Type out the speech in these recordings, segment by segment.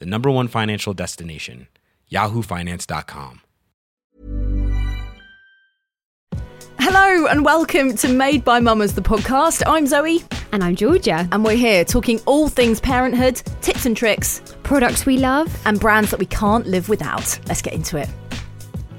the number one financial destination, yahoofinance.com. Hello and welcome to Made by Mamas, the podcast. I'm Zoe And I'm Georgia. and we're here talking all things parenthood, tips and tricks, Products we love. and brands that we can't live without. Let's get into it.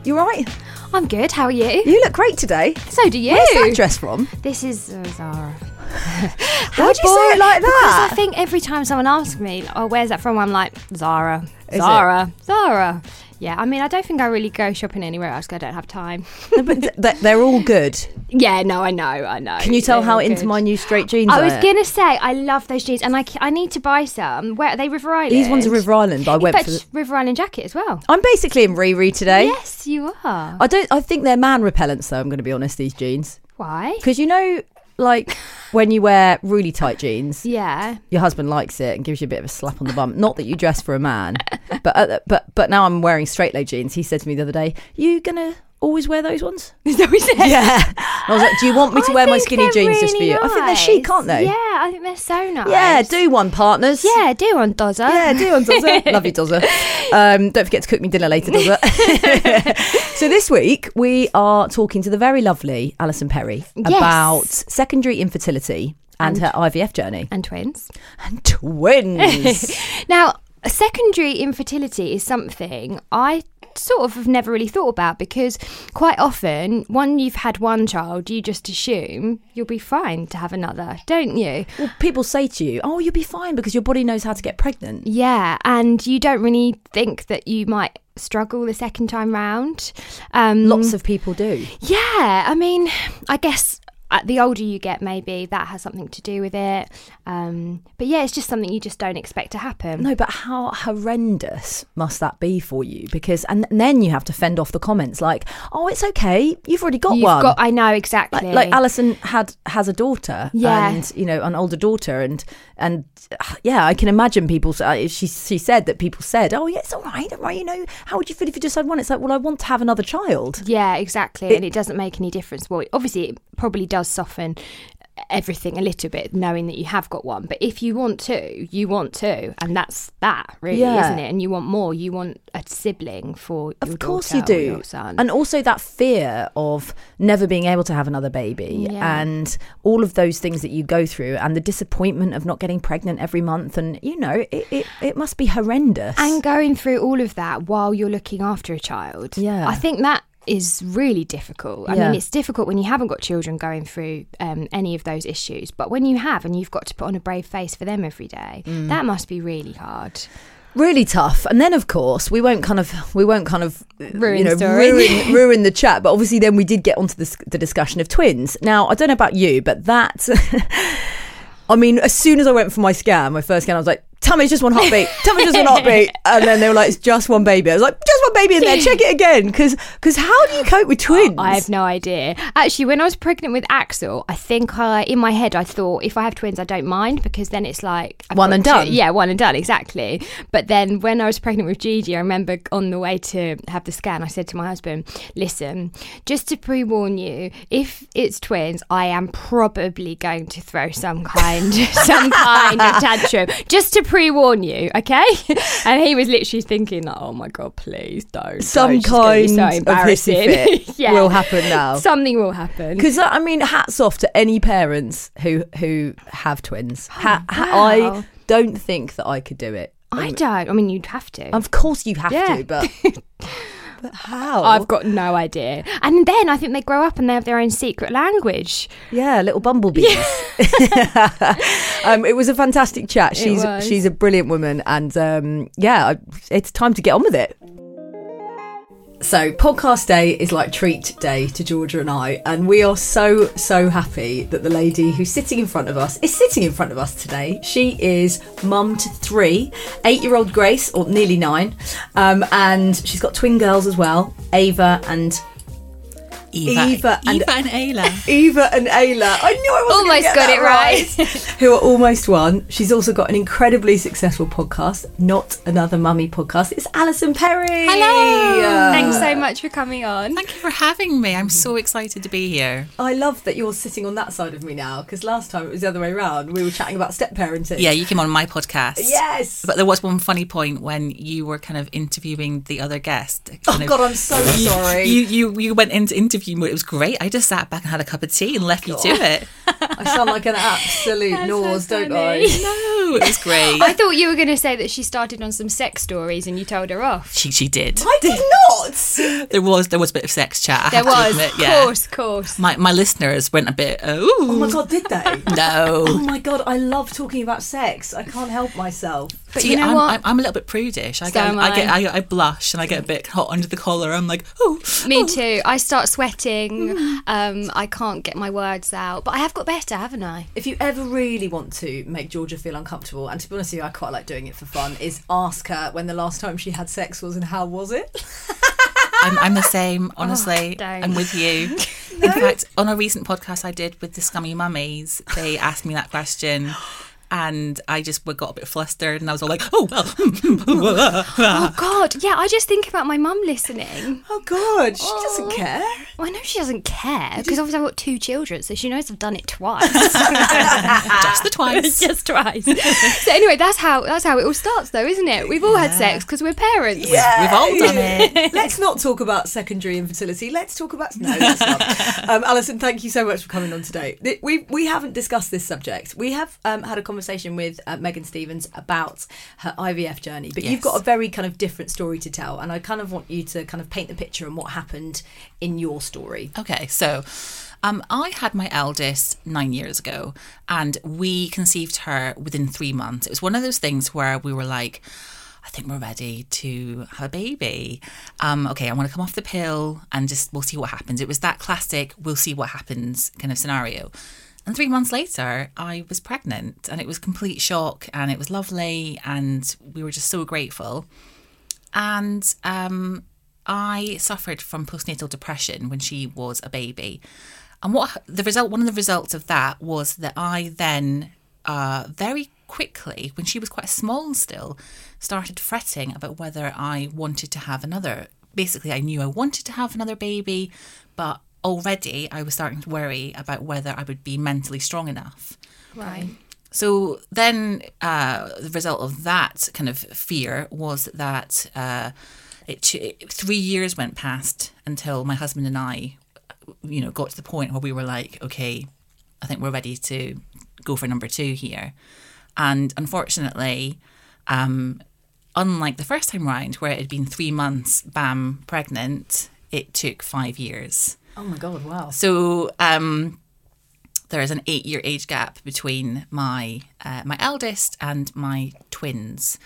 You right? I'm good. How are you? You look great today. So do you. Where's that dress from? This is uh, Zara. How'd you say it like that? Because? I think every time someone asks me, "Oh, where's that from?" I'm like, Zara, Is it? Zara, Zara. Yeah, I mean, I don't think I really go shopping anywhere else. I don't have time. No, but th- th- they're all good. yeah, no, I know, I know. Can you tell They're how into good. my new straight jeans I are? was gonna say I love those jeans, and i need to buy some. Where are they? River Island. These ones are River Island. I You went for. The- River Island jacket as well. I'm basically in Riri today. Yes, you are. I don't. I think they're man repellents, though. I'm going to be honest. These jeans, Why? because you know, like when you wear really tight jeans, Yeah. your husband likes it and gives you a bit of a slap on the bum. Not that you dress for a man, but uh, but but now I'm wearing straight leg jeans. He said to me the other day, "You gonna always wear those ones?" Is that what you said? Yeah. I was like, "Do you want me to I wear my skinny jeans just for really you?" I think they're chic, nice. aren't they? Yeah, I think they're so nice. Yeah, do one, partners. Yeah, do one, Dozza. Yeah, do on Dozza. Love you, Dozza. Um, don't forget to cook me dinner later, Dozza. so this week we are talking to the very lovely Alison Perry Yes. about secondary infertility and, And- her IVF journey. And twins. And twins. Now, secondary infertility is something I sort of have never really thought about because quite often when you've had one child you just assume you'll be fine to have another don't you well, people say to you, "Oh, you'll be fine because your body knows how to get pregnant." yeah and you don't really think that you might struggle the second time round um Lots of people do. Yeah, I mean, I guess the older you get, maybe that has something to do with it. Um, but yeah, it's just something you just don't expect to happen. No, but how horrendous must that be for you? Because and then you have to fend off the comments like, "Oh, it's okay. You've already got You've one." got, I know exactly. like, like Alison had has a daughter, Yeah. and you know an older daughter, and and uh, yeah, I can imagine people. Uh, she she said that people said, "Oh yeah, it's all right, all right." You know, how would you feel if you just had one? It's like, well, I want to have another child. yeah, exactly, and it doesn't make any difference. Well, obviously, it probably does soften everything a little bit knowing that you have got one but if you want to you want to and that's that really Yeah. isn't it and you want more you want a sibling for your Of course you do, son and also that fear of never being able to have another baby, Yeah. and all of those things that you go through, and the disappointment of not getting pregnant every month, and you know, it it, it must be horrendous. and going through all of that while you're looking after a child. Yeah. I think that is really difficult. I Yeah. mean, it's difficult when you haven't got children going through um, any of those issues, but when you have and you've got to put on a brave face for them every day, Mm. that must be really hard. really tough and then of course we won't kind of we won't kind of uh, Ruin you know the story. ruin, ruin the chat but obviously then we did get onto this, the discussion of twins now i don't know about you but that i mean as soon as i went for my scan my first scan i was like tell me it's just one heartbeat. Tell me it's just one heartbeat. And then they were like it's just one baby. I was like just one baby in there. Check it again. Because because how do you cope with oh, twins I have no idea. Actually, when I was pregnant with Axel, I think I, in my head, I thought if I have twins, I don't mind because then it's like I've One and two- done. Yeah, one and done, exactly. But then when I was pregnant with Gigi, I remember on the way to have the scan, I said to my husband, "Listen, just to pre-warn you, if it's twins, I am probably going to throw some kind, some kind of tantrum, just to pre-warn you, okay?" And he was literally thinking, like, "Oh my god, please don't." some don't. It's gonna be kind so embarrassing." Yeah. will happen now Something will happen. Because I mean, hats off to any parents who who have twins. Oh, ha- ha- wow. I don't think that I could do it. I um, don't. I mean, you'd have to. Of course you have Yeah. to, but but how? I've got no idea. And then I think they grow up and they have their own secret language. Yeah, little bumblebees. um, it was a fantastic chat. She's she's a brilliant woman, and um, yeah, it's time to get on with it. So, podcast day is like treat day to Georgia and I, and we are so so happy that the lady who's sitting in front of us is sitting in front of us today. She is mum to three, eight-year-old Grace, or nearly nine, um, and she's got twin girls as well, Ava and Eva, Eva and- Eva and Ayla. Eva and Ayla. I knew I wasn't Almost get got that it right. who are almost one. She's also got an incredibly successful podcast, not another mummy podcast. It's Alison Perry. Hello. Thanks so much for coming on. Thank you for having me. I'm so excited to be here. I love that you're sitting on that side of me now because last time it was the other way around. We were chatting about step parenting. Yeah, you came on my podcast. Yes. But there was one funny point when you were kind of interviewing the other guest. Oh of- God, I'm so sorry. You, you you went into interview mode. It was great. I just sat back and had a cup of tea and left you to it. I sound like an absolute nose, don't. I? No, it was great. I thought you were going to say that she started on some sex stories and you told her off. she she did. I did not. There was there was a bit of sex chat. I There have to was, admit, of yeah. course, of course. My my listeners went a bit. Oh, Oh my God, did they? no. Oh my God, I love talking about sex. I can't help myself. But See, you know I'm, what? I'm, I'm a little bit prudish. I So get, am I. get, I. I, I blush and I get a bit hot under the collar. I'm like, oh, Me oh. too. I start sweating. Um, I can't get my words out, but I have got better, haven't I? If you ever really want to make Georgia feel uncomfortable, and to be honest with you, I quite like doing it for fun, is ask her when the last time she had sex was and how was it? I'm, I'm the same, honestly. don't. I'm with you. In fact, on a recent podcast I did with the Scummy Mummies, they asked me that question. And I just got a bit flustered and I was all like, oh, well. Oh God, yeah. I just think about my mum listening. Oh God, she doesn't care. Well, I know she doesn't care because obviously I've got two children, so she knows I've done it twice, just the twice. just twice. so anyway, that's how that's how it all starts, though, isn't it? We've all had sex because we're parents. Yeah, We've all done it. Let's not talk about secondary infertility. Let's talk about no. Let's not. Um, Alison, thank you so much for coming on today. We we haven't discussed this subject. We have um, had a conversation with uh, Megan Stevens about her IVF journey, but you've got a very kind of different story to tell, and I kind of want you to kind of paint the picture on what happened in your story. Okay, so um, I had my eldest nine years ago, and we conceived her within three months. It was one of those things where we were like, I think we're ready to have a baby. Um, okay, I want to come off the pill and just we'll see what happens. It was that classic we'll see what happens kind of scenario. And three months later, I was pregnant, and it was complete shock, and it was lovely, and we were just so grateful and um, I suffered from postnatal depression when she was a baby. And what the result, one of the results of that was that I then, uh, very quickly, when she was quite small still, started fretting about whether I wanted to have another. Basically, I knew I wanted to have another baby, but already I was starting to worry about whether I would be mentally strong enough. Right. So then, uh, the result of that kind of fear was that uh, it, it, three years went past until my husband and I, you know, got to the point where we were like, okay, I think we're ready to go for number two here. And unfortunately, um, unlike the first time round, where it had been three months, bam, pregnant, it took five years. Oh my God! Wow. So um, there is an eight-year age gap between my uh, my eldest and my twins.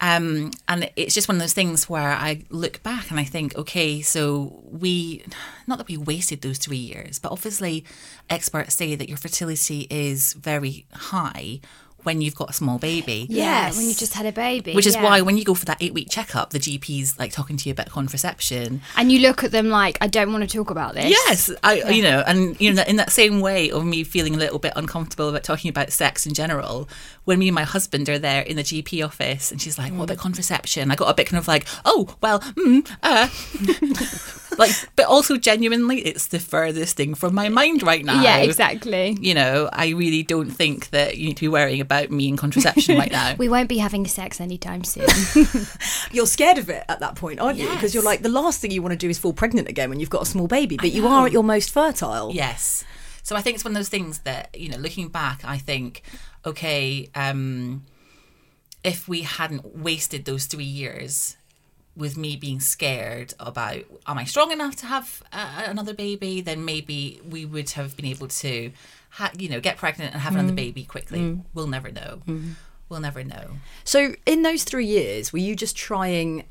Um, and it's just one of those things where I look back and I think, okay, so we, not that we wasted those three years, but obviously experts say that your fertility is very high when you've got a small baby. Yeah, Yes. when you just had a baby. Which is yeah. why when you go for that eight week checkup, the GP's like talking to you about contraception. And you look at them like, I don't want to talk about this. Yes, I you know, and you know, in that same way of me feeling a little bit uncomfortable about talking about sex in general, when me and my husband are there in the GP office, and she's like, "What about contraception?" I got a bit kind of like, "Oh, well, mm, uh," like, but also genuinely, it's the furthest thing from my mind right now. Yeah, exactly. You know, I really don't think that you need to be worrying about me and contraception right now. We won't be having sex anytime soon. You're scared of it at that point, aren't you? Because you're like the last thing you want to do is fall pregnant again when you've got a small baby, but you are at your most fertile. Yes. So I think it's one of those things that, you know, looking back, I think, okay, um, if we hadn't wasted those three years with me being scared about am I strong enough to have uh, another baby, then maybe we would have been able to, ha- you know, get pregnant and have another mm. baby quickly. Mm. We'll never know. Mm. We'll never know. So in those three years, were you just trying?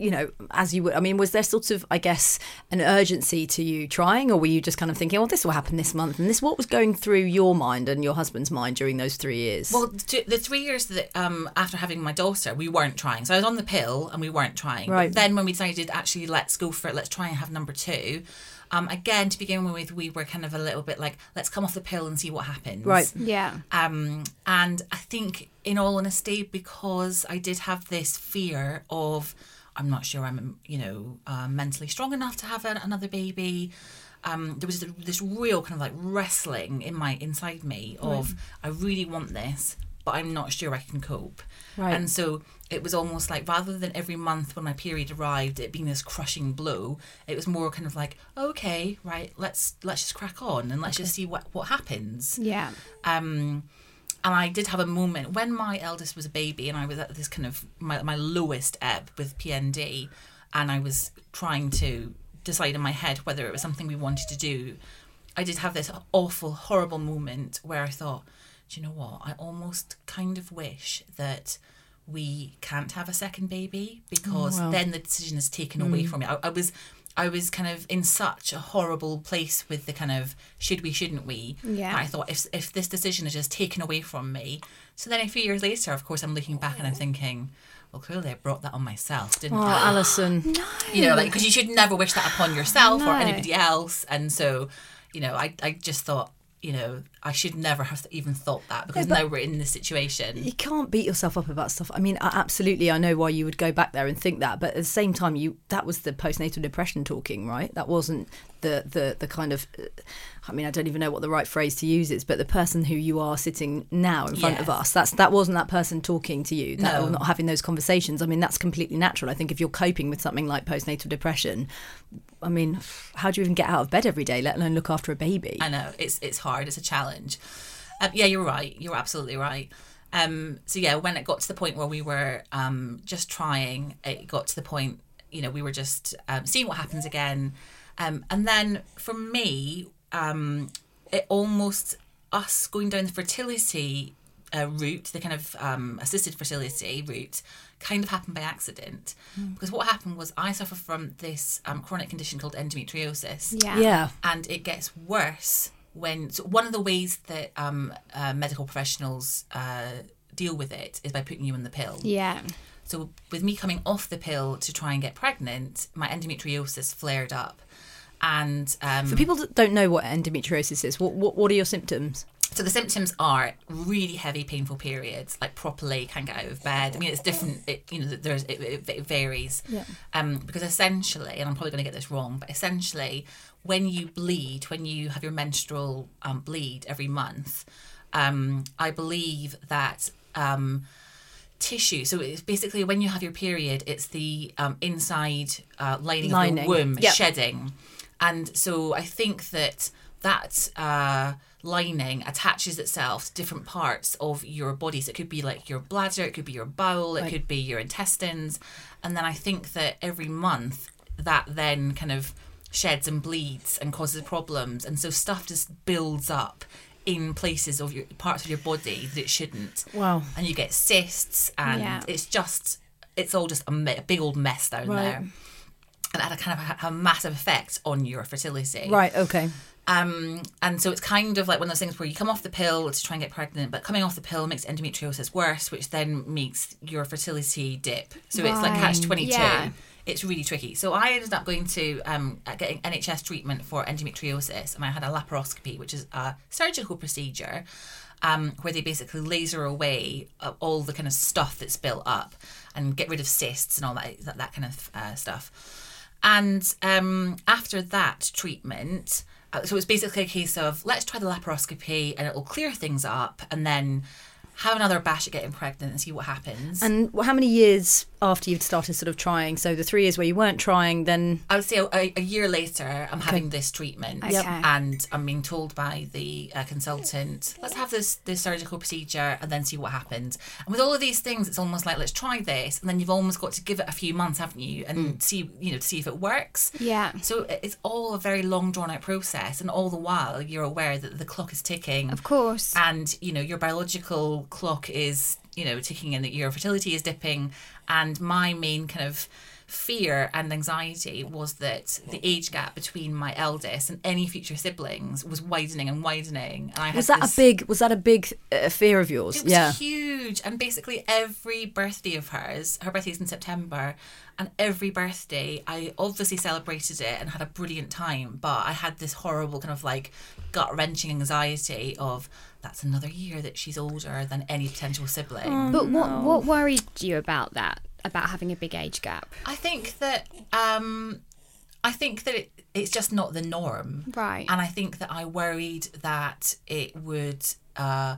You know, as you were, I mean, was there sort of, I guess, an urgency to you trying, or were you just kind of thinking, well, this will happen this month," and this? What was going through your mind and your husband's mind during those three years? Well, the three years that um, after having my daughter, we weren't trying. So I was on the pill and we weren't trying. But then when we decided actually let's go for it, let's try and have number two. Um, again, to begin with, we were kind of a little bit like, let's come off the pill and see what happens. Right. Yeah. Um, and I think, in all honesty, because I did have this fear of, I'm not sure I'm, you know, uh, mentally strong enough to have another baby. Um, there was this real kind of like wrestling in my inside me of, I really want this, but I'm not sure I can cope. Right. And so it was almost like rather than every month when my period arrived, it being this crushing blow, it was more kind of like, okay, right, let's let's just crack on and let's just see what what happens. Yeah. Um, and I did have a moment when my eldest was a baby and I was at this kind of my, my lowest ebb with PND and I was trying to decide in my head whether it was something we wanted to do. I did have this awful, horrible moment where I thought, do you know what? I almost kind of wish that we can't have a second baby because oh, then the decision is taken away hmm. from me. I, I was I was kind of in such a horrible place with the kind of should we, shouldn't we? Yeah. I thought if if this decision is just taken away from me, so then a few years later, of course, I'm looking back and I'm thinking, well, clearly I brought that on myself, didn't I? oh, I? Alison, You know, like because you should never wish that upon yourself or anybody else, and so, you know, I I just thought. You know, I should never have even thought that because now we're in this situation. you can't beat yourself up about stuff. I mean, I, absolutely, I know why you would go back there and think that, but at the same time, you that was the postnatal depression talking, right? That wasn't the the the kind of. uh, I mean, I don't even know what the right phrase to use is, but the person who you are sitting now in front Yeah. of us, that's that wasn't that person talking to you, that, No. or not having those conversations. I mean, that's completely natural. I think if you're coping with something like postnatal depression, I mean, how do you even get out of bed every day, let alone look after a baby? I know it's it's hard. It's a challenge. Um, yeah, you're right. You're absolutely right. Um, so yeah, when it got to the point where we were um, just trying, it got to the point. You know, we were just um, seeing what happens again, um, and then for me, um, it almost us going down the fertility uh, route, the kind of um, assisted fertility route, kind of happened by accident. Because what happened was I suffer from this um, chronic condition called endometriosis Yeah. yeah. and it gets worse when so one of the ways that um, uh, medical professionals uh, deal with it is by putting you on the pill. Yeah. So with me coming off the pill to try and get pregnant, my endometriosis flared up, and um, For people that don't know what endometriosis is, what what, what are your symptoms? so the symptoms are really heavy, painful periods, like properly can't get out of bed. I mean, it's different. It, you know, there's it, it, it varies. Yeah. Um, because essentially, and I'm probably going to get this wrong, but essentially, when you bleed, when you have your menstrual um, bleed every month, um, I believe that um, tissue. So it's basically when you have your period, it's the um, inside uh, lining, Lining. of the womb Yep. shedding, and so I think that that uh, lining attaches itself to different parts of your body. So it could be like your bladder, it could be your bowel, it could be your intestines, and then I think that every month that then kind of sheds and bleeds and causes problems, and so stuff just builds up in places of your parts of your body that it shouldn't Wow. and you get cysts and Yeah. it's just it's all just a, me- a big old mess down Right. there and a kind of a, a massive effect on your fertility Right. Okay. um and so it's kind of like one of those things where you come off the pill to try and get pregnant but coming off the pill makes endometriosis worse which then makes your fertility dip so it's like Right. catch 22 Yeah. It's really tricky so i ended up going to um uh, getting nhs treatment for endometriosis and i had a laparoscopy which is a surgical procedure um, where they basically laser away uh, all the kind of stuff that's built up and get rid of cysts and all that that, that kind of uh, stuff. And um, after that treatment, uh, so it's basically a case of let's try the laparoscopy and it will clear things up, and then have another bash at getting pregnant and see what happens. And how many years after you'd started sort of trying? So the three years where you weren't trying, then I would say a, a year later, I'm having this treatment, Yep. and I'm being told by the uh, consultant, "Let's have this this surgical procedure and then see what happens." And with all of these things, it's almost like, "Let's try this," and then you've almost got to give it a few months, haven't you, and see you know to see if it works. Yeah. So it's all a very long drawn out process, and all the while you're aware that the clock is ticking. Of course. and you know your biological clock is you know ticking and that your fertility is dipping and my main kind of fear and anxiety was that the age gap between my eldest and any future siblings was widening and widening and I had was that this- a big was that a big uh, fear of yours? it was yeah. huge. And basically every birthday of hers, her birthday's in September, and every birthday I obviously celebrated it and had a brilliant time, but I had this horrible kind of like gut wrenching anxiety of that's another year that she's older than any potential sibling. but what what worried you about that? About having a big age gap? I think that um I think that it, it's just not the norm. Right. And I think that I worried that it would uh,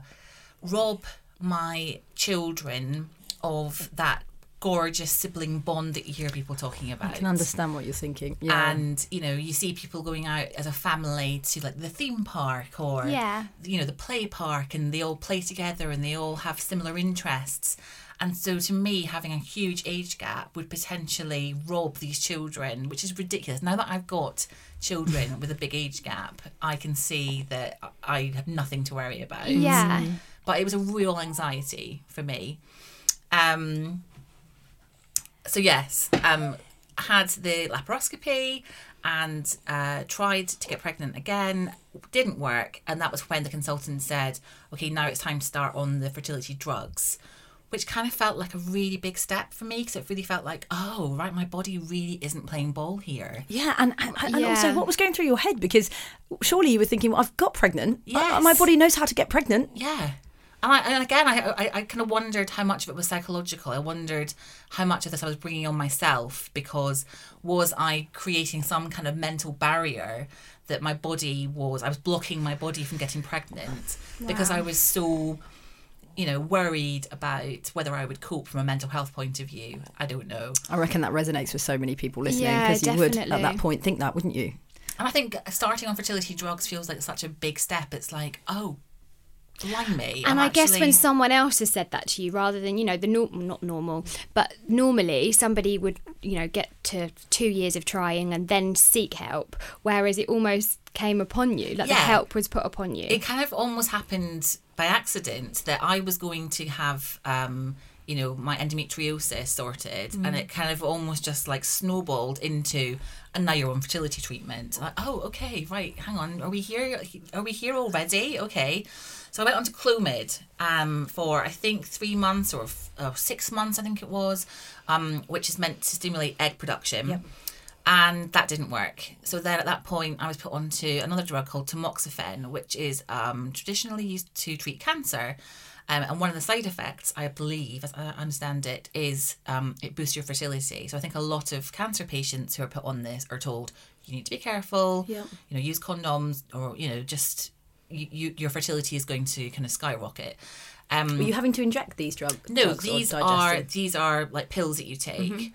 rob my children of that gorgeous sibling bond that you hear people talking about. I can understand what you're thinking. Yeah. And you know, you see people going out as a family to like the theme park or Yeah. you know the play park, and they all play together and they all have similar interests. And so, to me, having a huge age gap would potentially rob these children, which is ridiculous. Now that I've got children with a big age gap, I can see that I have nothing to worry about. Yeah. But it was a real anxiety for me. Um, so yes, um, had the laparoscopy and uh, tried to get pregnant again. Didn't work, and that was when the consultant said, "Okay, now it's time to start on the fertility drugs." Which kind of felt like a really big step for me because it really felt like, oh, right, my body really isn't playing ball here. yeah, and, and, and also, what was going through your head? Because surely you were thinking, well, I've got pregnant. Yes. my body knows how to get pregnant. Yeah. And, I, and again, I, I, I kind of wondered how much of it was psychological. I wondered how much of this I was bringing on myself because was I creating some kind of mental barrier that my body was, I was blocking my body from getting pregnant because I was so, you know, worried about whether I would cope from a mental health point of view. I don't know. I reckon that resonates with so many people listening Yeah, because you would at that point think that, wouldn't you? And I think starting on fertility drugs feels like such a big step. It's like, oh, blimey. And I'm I guess when someone else has said that to you, rather than you know the normal, not normal, but normally somebody would you know get to two years of trying and then seek help, whereas it almost came upon you, like the help was put upon you. it kind of almost happened by accident that I was going to have, um, you know, my endometriosis sorted, and it kind of almost just like snowballed into, and now you're on fertility treatment. Like, oh, okay, right, hang on, are we here? Are we here already? Okay. So I went on to Clomid um, for I think three months or, f- or six months, I think it was, um, which is meant to stimulate egg production and that didn't work. So then at that point, I was put onto another drug called tamoxifen, which is um, traditionally used to treat cancer. Um, and one of the side effects, I believe, as I understand it, is um, it boosts your fertility. So I think a lot of cancer patients who are put on this are told you need to be careful. Yep. You know, use condoms, or you know, just you, you, your fertility is going to kind of skyrocket. Um, Were you having to inject these drug, no, drugs? or these are these are like pills that you take. Mm-hmm.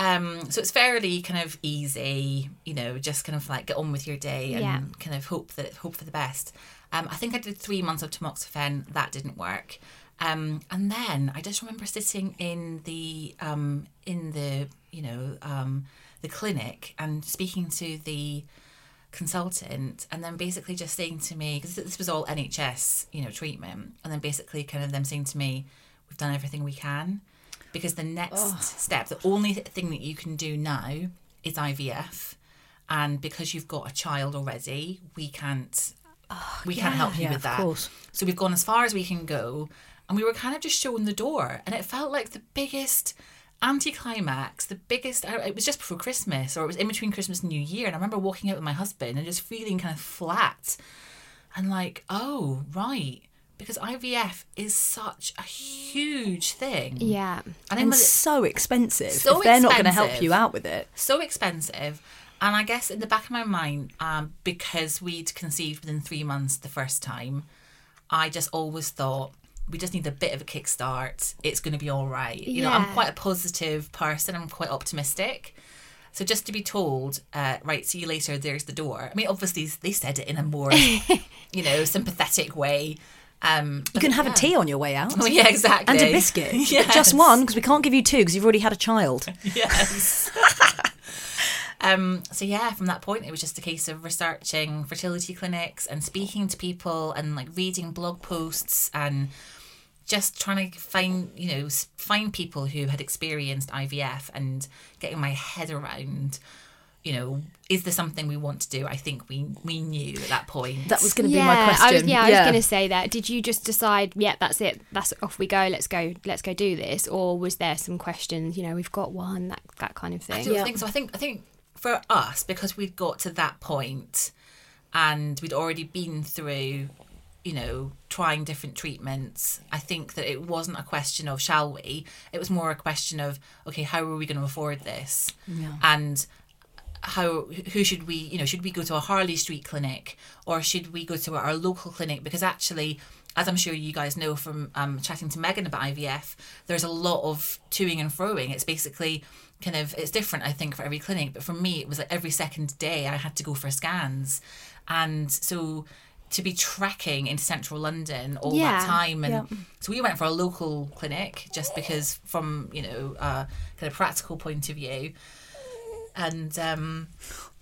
Um, so it's fairly kind of easy, you know, just kind of like get on with your day and Yeah. kind of hope that hope for the best. Um, I think I did three months of tamoxifen. That didn't work. Um, and then I just remember sitting in the um, in the you know um, the clinic and speaking to the consultant and then basically just saying to me because this was all NHS you know treatment and then basically kind of them saying to me we've done everything we can because the next step the only thing that you can do now is IVF and because you've got a child already we can't we can't help you yeah, with of that course. so we've gone as far as we can go and we were kind of just shown the door and it felt like the biggest anticlimax the biggest it was just before christmas or it was in between christmas and new year and i remember walking out with my husband and just feeling kind of flat and like oh right because ivf is such a huge thing yeah. and, and it was so expensive. So if they're not going to help you out with it. so expensive and i guess in the back of my mind um, because we'd conceived within three months the first time i just always thought we just need a bit of a kickstart. It's going to be all right. You know, I'm quite a positive person. I'm quite optimistic. So just to be told, uh, right, see you later. There's the door. I mean, obviously they said it in a more, you know, sympathetic way. Um, You can have a tea on your way out. Oh yeah, exactly. And a biscuit. Yes. Just one, because we can't give you two because you've already had a child. Yes. um, so yeah, from that point, it was just a case of researching fertility clinics and speaking to people and like reading blog posts and just trying to find you know find people who had experienced IVF and getting my head around. You know, is there something we want to do? I think we we knew at that point. That was going to yeah, be my question. I was, yeah, I was going to say that. Did you just decide, yeah, that's it, that's off we go, let's go, let's go do this, or was there some questions? You know, we've got one, that that kind of I thing. don't think so. I think I think for us because we'd got to that point and we'd already been through, you know, trying different treatments. I think that it wasn't a question of shall we. It was more a question of okay, how are we going to afford this? And how who should we you know should we go to a Harley Street clinic or should we go to our local clinic because actually as I'm sure you guys know from um, chatting to Megan about IVF there's a lot of toing and froing it's basically kind of it's different I think for every clinic but for me it was like every second day I had to go for scans and so to be trekking in central London all Yeah, that time and so we went for a local clinic just because from you know a kind of practical point of view and um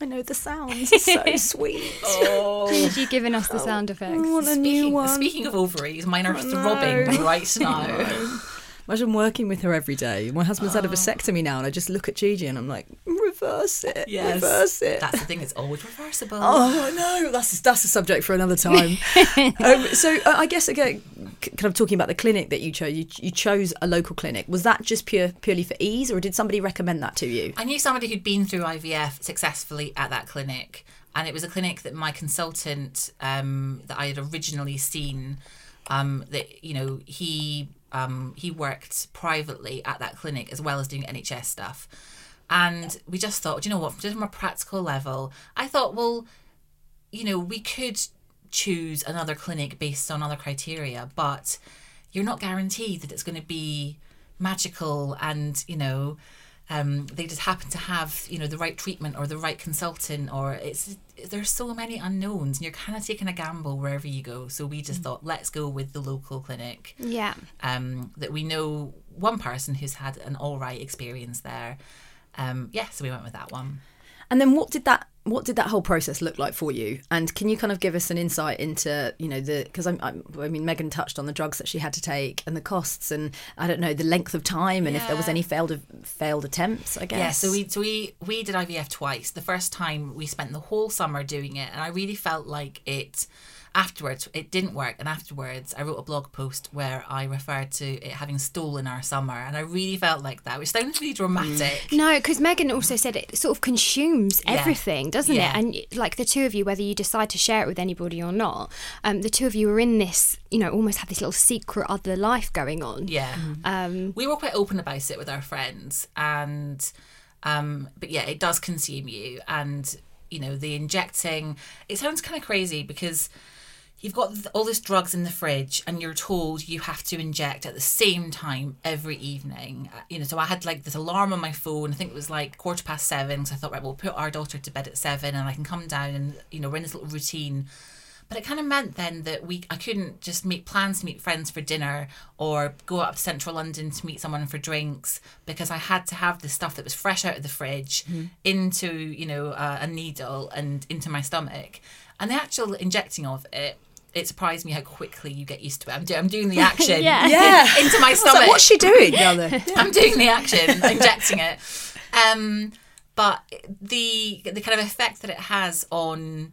I know the sounds are so sweet. Did you giving us the sound effects? What a new one. speaking of ovaries, mine are throbbing right now. Imagine working with her every day. My husband's had a vasectomy now, and I just look at Gigi and I'm like, reverse it, Yes, reverse it. That's the thing; it's always reversible. Oh no, that's that's a subject for another time. um, so uh, I guess again, kind of talking about the clinic that you chose. You, you chose a local clinic. Was that just pure purely for ease, or did somebody recommend that to you? I knew somebody who'd been through IVF successfully at that clinic, and it was a clinic that my consultant um, that I had originally seen. Um, that you know he um, he worked privately at that clinic as well as doing NHS stuff, and we just thought, "Do you know what, just from a practical level, I thought, well, you know, we could choose another clinic based on other criteria, but you're not guaranteed that it's going to be magical and, you know, um, they just happen to have, you know, the right treatment or the right consultant or it's there's so many unknowns and you're kind of taking a gamble wherever you go. So we just thought, let's go with the local clinic Yeah. um, that we know one person who's had an all right experience there. Um, yeah, so we went with that one. And then what did that what did that whole process look like for you? And can you kind of give us an insight into you know the because I'm, I'm I mean Megan touched on the drugs that she had to take and the costs and I don't know the length of time and if there was any failed failed attempts I guess. Yeah, so we so we we did IVF twice. The first time we spent the whole summer doing it, and I really felt like it. Afterwards, it didn't work, and afterwards, I wrote a blog post where I referred to it having stolen our summer, and I really felt like that, which sounds really dramatic. No, because Megan also said it sort of consumes Yeah. everything, doesn't Yeah. it? And like the two of you, whether you decide to share it with anybody or not, um, the two of you are in this, you know, almost have this little secret other life going on. Yeah, Um, we were quite open about it with our friends, and um, but yeah, it does consume you, and you know the injecting. It sounds kind of crazy because you've got all these drugs in the fridge and you're told you have to inject at the same time every evening. Uh, you know so i had like this alarm on my phone. I think it was like quarter past seven so i thought right we'll put our daughter to bed at seven and i can come down and you know we're in this little routine. But it kind of meant then that we I couldn't just make plans to meet friends for dinner or go up to central London to meet someone for drinks because I had to have the stuff that was fresh out of the fridge into you know uh, a needle and into my stomach. And the actual injecting of it it surprised me how quickly you get used to it. I'm, do- I'm doing the action Yeah. Yeah. into my stomach. like, what's she doing down there? I'm doing the action, injecting it. Um, but the the kind of effect that it has on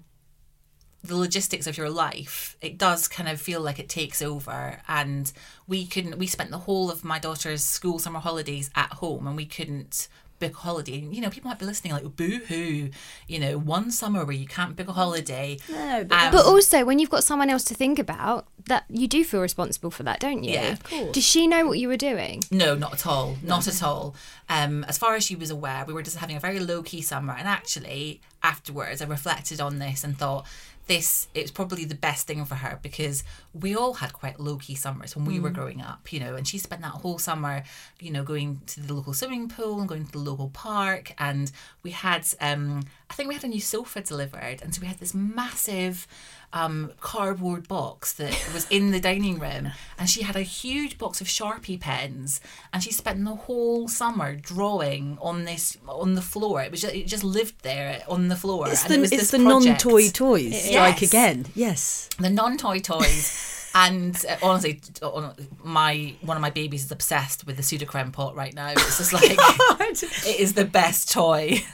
the logistics of your life, it does kind of feel like it takes over. And we couldn't. We spent the whole of my daughter's school summer holidays at home, and we couldn't book a holiday. And, you know, people might be listening like, "Boo hoo!" You know, one summer where you can't book a holiday. No, but Um, But also, when you've got someone else to think about, that you do feel responsible for that, don't you? Yeah, of course. Does she know what you were doing? No, not at all. Not at all. Um, as far as she was aware, we were just having a very low key summer. And actually, afterwards, I reflected on this and thought this it's probably the best thing for her because we all had quite low key summers when we were growing up, you know, and she spent that whole summer, you know, going to the local swimming pool and going to the local park and we had um I think we had a new sofa delivered and so we had this massive um, cardboard box that was in the dining room, and she had a huge box of Sharpie pens, and she spent the whole summer drawing on this on the floor. It was just, it just lived there on the floor. It's and the it was it's the non-toy toys strike Yes. again. Yes. the non-toy toys. And uh, honestly, my one of my babies is obsessed with the Sudocrem pot right now. It's just like it is the best toy.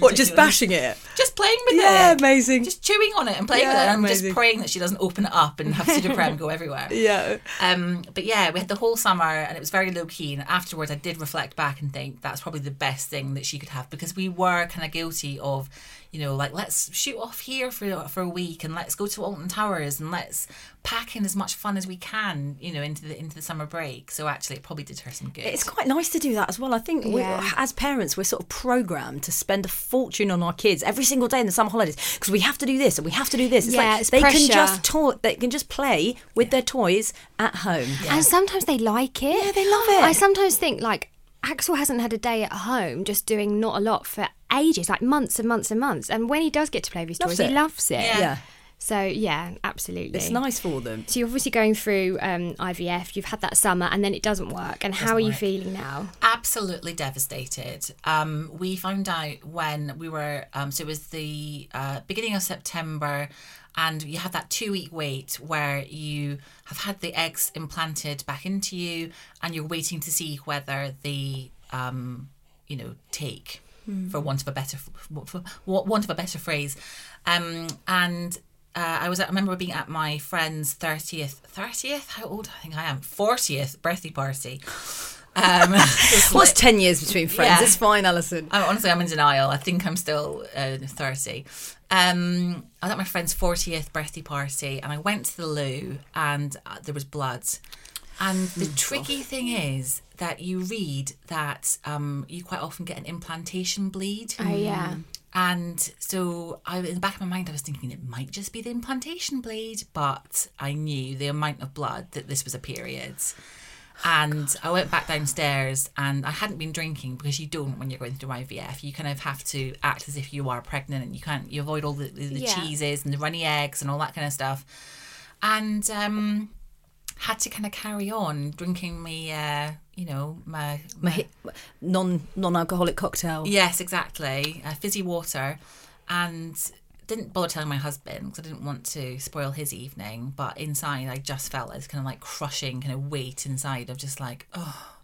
What? Just bashing it? Just playing with Yeah, it. Yeah, amazing. Just chewing on it and playing with it. And I'm amazing. just praying that she doesn't open it up and have Sudocrem go everywhere. Yeah. Um, but yeah, we had the whole summer and it was very low key. And afterwards, I did reflect back and think that's probably the best thing that she could have because we were kind of guilty of, you know, like let's shoot off here for for a week and let's go to Alton Towers and let's pack in as much fun as we can, you know, into the into the summer break. So actually, it probably did her some good. It's quite nice to do that as well. I think we, as parents, we're sort of programmed to spend a fortune on our kids every single day in the summer holidays because we have to do this and we have to do this. It's Yeah, like it's they pressure. can just talk, they can just play with their toys at home. And sometimes they like it. Yeah, they love it. I sometimes think like Axel hasn't had a day at home just doing not a lot for ages, like months and months and months. And when he does get to play with his Loves toys, it. he loves it. Yeah. Yeah, So yeah, absolutely. it's nice for them. So you're obviously going through um, IVF. You've had that summer, and then it doesn't work. And how are you work. feeling now? absolutely devastated. Um, we found out when we were, um, so it was the uh, beginning of September, and you have that two week wait where you have had the eggs implanted back into you, and you're waiting to see whether they, um, you know, take, for want of a better, for want of a better phrase, um, and. Uh, I was. At, I remember being at my friend's thirtieth. Thirtieth? How old? I think I am. Fortieth birthday party. Um, What's like- ten years between friends? Yeah. It's fine, Alison. I, honestly, I'm in denial. I think I'm still uh, 30. Um, I was at my friend's 40th birthday party and I went to the loo and uh, there was blood. And the tricky thing is that you read that um, you quite often get an implantation bleed. Oh yeah. And so I, in the back of my mind, I was thinking it might just be the implantation bleed, but I knew the amount of blood that this was a period. And I went back downstairs and I hadn't been drinking because you don't when you're going through IVF. You kind of have to act as if you are pregnant and you can't, you avoid all the, the, the Yeah. cheeses and the runny eggs and all that kind of stuff. And um, had to kind of carry on drinking me, uh, you know, my, My hi- non non alcoholic cocktail. Yes, exactly. Uh, fizzy water, and didn't bother telling my husband because I didn't want to spoil his evening. But inside, I just felt this kind of like crushing kind of weight inside of just like, oh,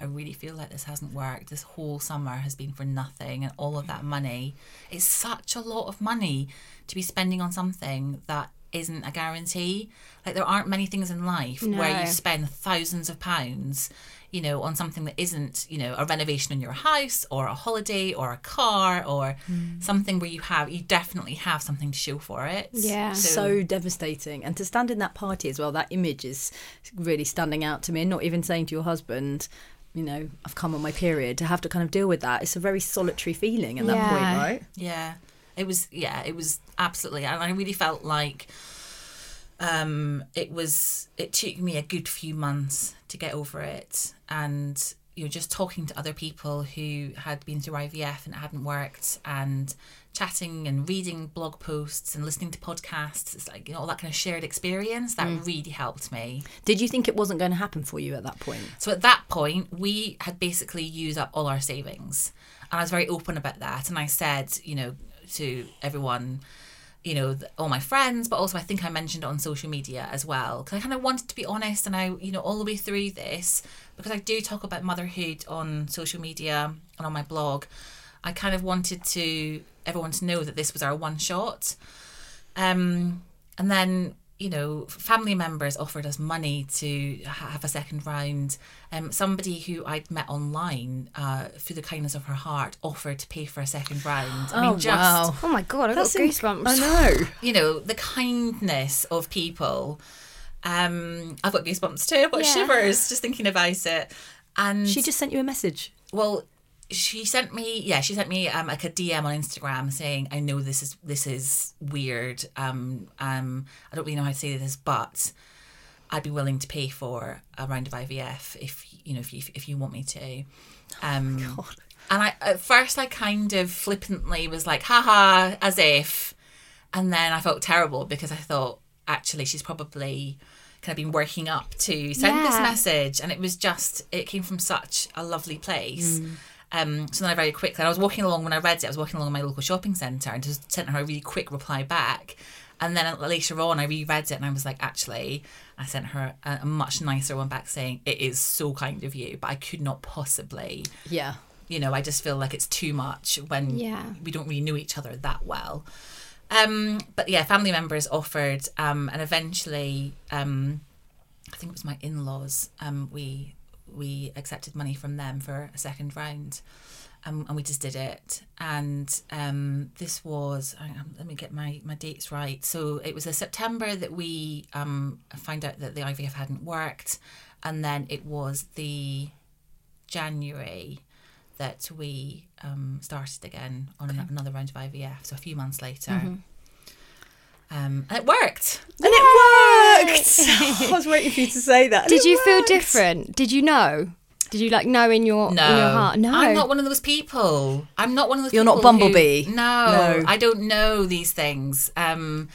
I really feel like this hasn't worked. This whole summer has been for nothing, and all of that money. It's such a lot of money to be spending on something that isn't a guarantee. Like there aren't many things in life where you spend thousands of pounds, you know, on something that isn't, you know, a renovation in your house or a holiday or a car or mm. something where you have you definitely have something to show for it. Yeah. so devastating and to stand in that party as well that image is really standing out to me and not even saying to your husband you know i've come on my period to have to kind of deal with that it's a very solitary feeling at that point right Yeah, it was. Yeah, it was absolutely, and I really felt like um, it was. It took me a good few months to get over it, and you know, just talking to other people who had been through IVF and it hadn't worked, and chatting and reading blog posts and listening to podcasts. It's like you know, all that kind of shared experience that really helped me. did you think it wasn't going to happen for you at that point So at that point, we had basically used up all our savings. And I was very open about that. And I said, you know, to everyone, you know, th- all my friends, but also I think I mentioned it on social media as well. Because I kind of wanted to be honest. And I, you know, all the way through this, because I do talk about motherhood on social media and on my blog, I kind of wanted to everyone to know that this was our one shot. Um, and then you know, family members offered us money to have a second round. Um, somebody who I'd met online, uh, through the kindness of her heart, offered to pay for a second round. I mean, just Oh my god, I've got goosebumps. i know you know, the kindness of people. Um, I've got goosebumps too. I've got Yeah. shivers just thinking about it. And she just sent you a message well, she sent me yeah she sent me um like a dm on instagram saying i know this is this is weird. Um um i don't really know how to say this but i'd be willing to pay for a round of ivf if you know if you if you want me to. Um and i at first i kind of flippantly was like haha as if. And then i felt terrible because i thought actually she's probably kind of been working up to send this message. And it was just it came from such a lovely place um, so then I very quickly, and I was walking along when I read it, I was walking along in my local shopping centre and just sent her a really quick reply back. And then later on, I reread it and I was like, actually, I sent her a, a much nicer one back saying, it is so kind of you, but I could not possibly, Yeah. you know, I just feel like it's too much when Yeah. we don't really know each other that well. Um, but yeah, family members offered, um, and eventually, um, I think it was my in-laws. Um, we we accepted money from them for a second round, um, and we just did it. And um, this was on, let me get my my dates right. So it was a September that we um, found out that the IVF hadn't worked, and then it was the January that we um, started again on an- another round of IVF. So a few months later. Um, and it worked. And it worked. I was waiting for you to say that. Did it you feel different? Did you know? Did you like know in your No, in your heart? No, I'm not one of those people. I'm not one of those. You're not people who- Bumblebee? no, No. I don't know these things. Um,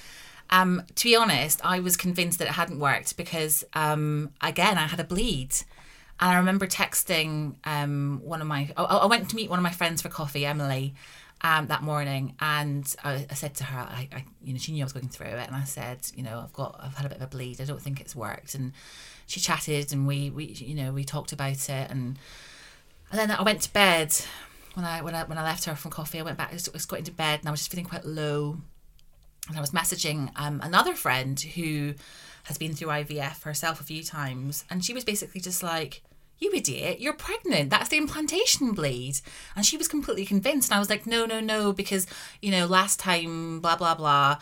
um, to be honest, I was convinced that it hadn't worked because, um, again, I had a bleed, and I remember texting um, one of my. I, I went to meet one of my friends for coffee, Emily. Um, that morning, and I, I said to her, I, I, you know, she knew I was going through it, and I said, you know, I've got, I've had a bit of a bleed. I don't think it's worked, and she chatted, and we, we, you know, we talked about it, and and then I went to bed when I when I when I left her from coffee. I went back. I was got into bed and I was just feeling quite low. And I was messaging um, another friend who has been through IVF herself a few times, and she was basically just like, "You idiot! You're pregnant. That's the implantation bleed." And she was completely convinced. And I was like, "No, no, no," because you know last time, blah blah blah.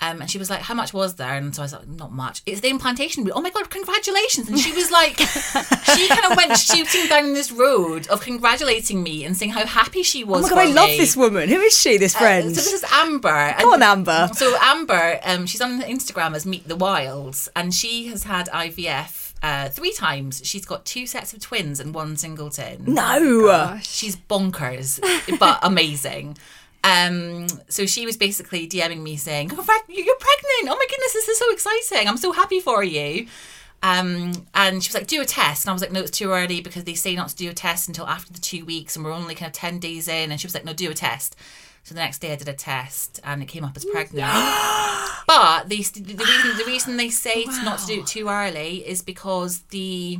Um, and she was like, "How much was there?" And so I was like, "Not much. It's the implantation bleed. Oh my god, congratulations!" And she was like, she kind of went shooting down this road of congratulating me and saying how happy she was. Oh my god, I love me. this woman. Who is she? This Uh, friend? so this is Amber. Go on, Amber. So Amber, um, she's on Instagram as Meet the Wilds, and she has had IVF uh, three times. She's got two sets of twins and one singleton. no. She's bonkers, but amazing. Um, so she was basically DMing me saying, "You're you're pregnant! Oh my goodness, this is so exciting! I'm so happy for you." Um, and she was like, "Do a test," and I was like, "No, it's too early because they say not to do a test until after the two weeks, and we're only kind of ten days in." And she was like, "No, do a test." So the next day I did a test, and it came up as pregnant. but the the reason the reason they say to not to do it too early is because the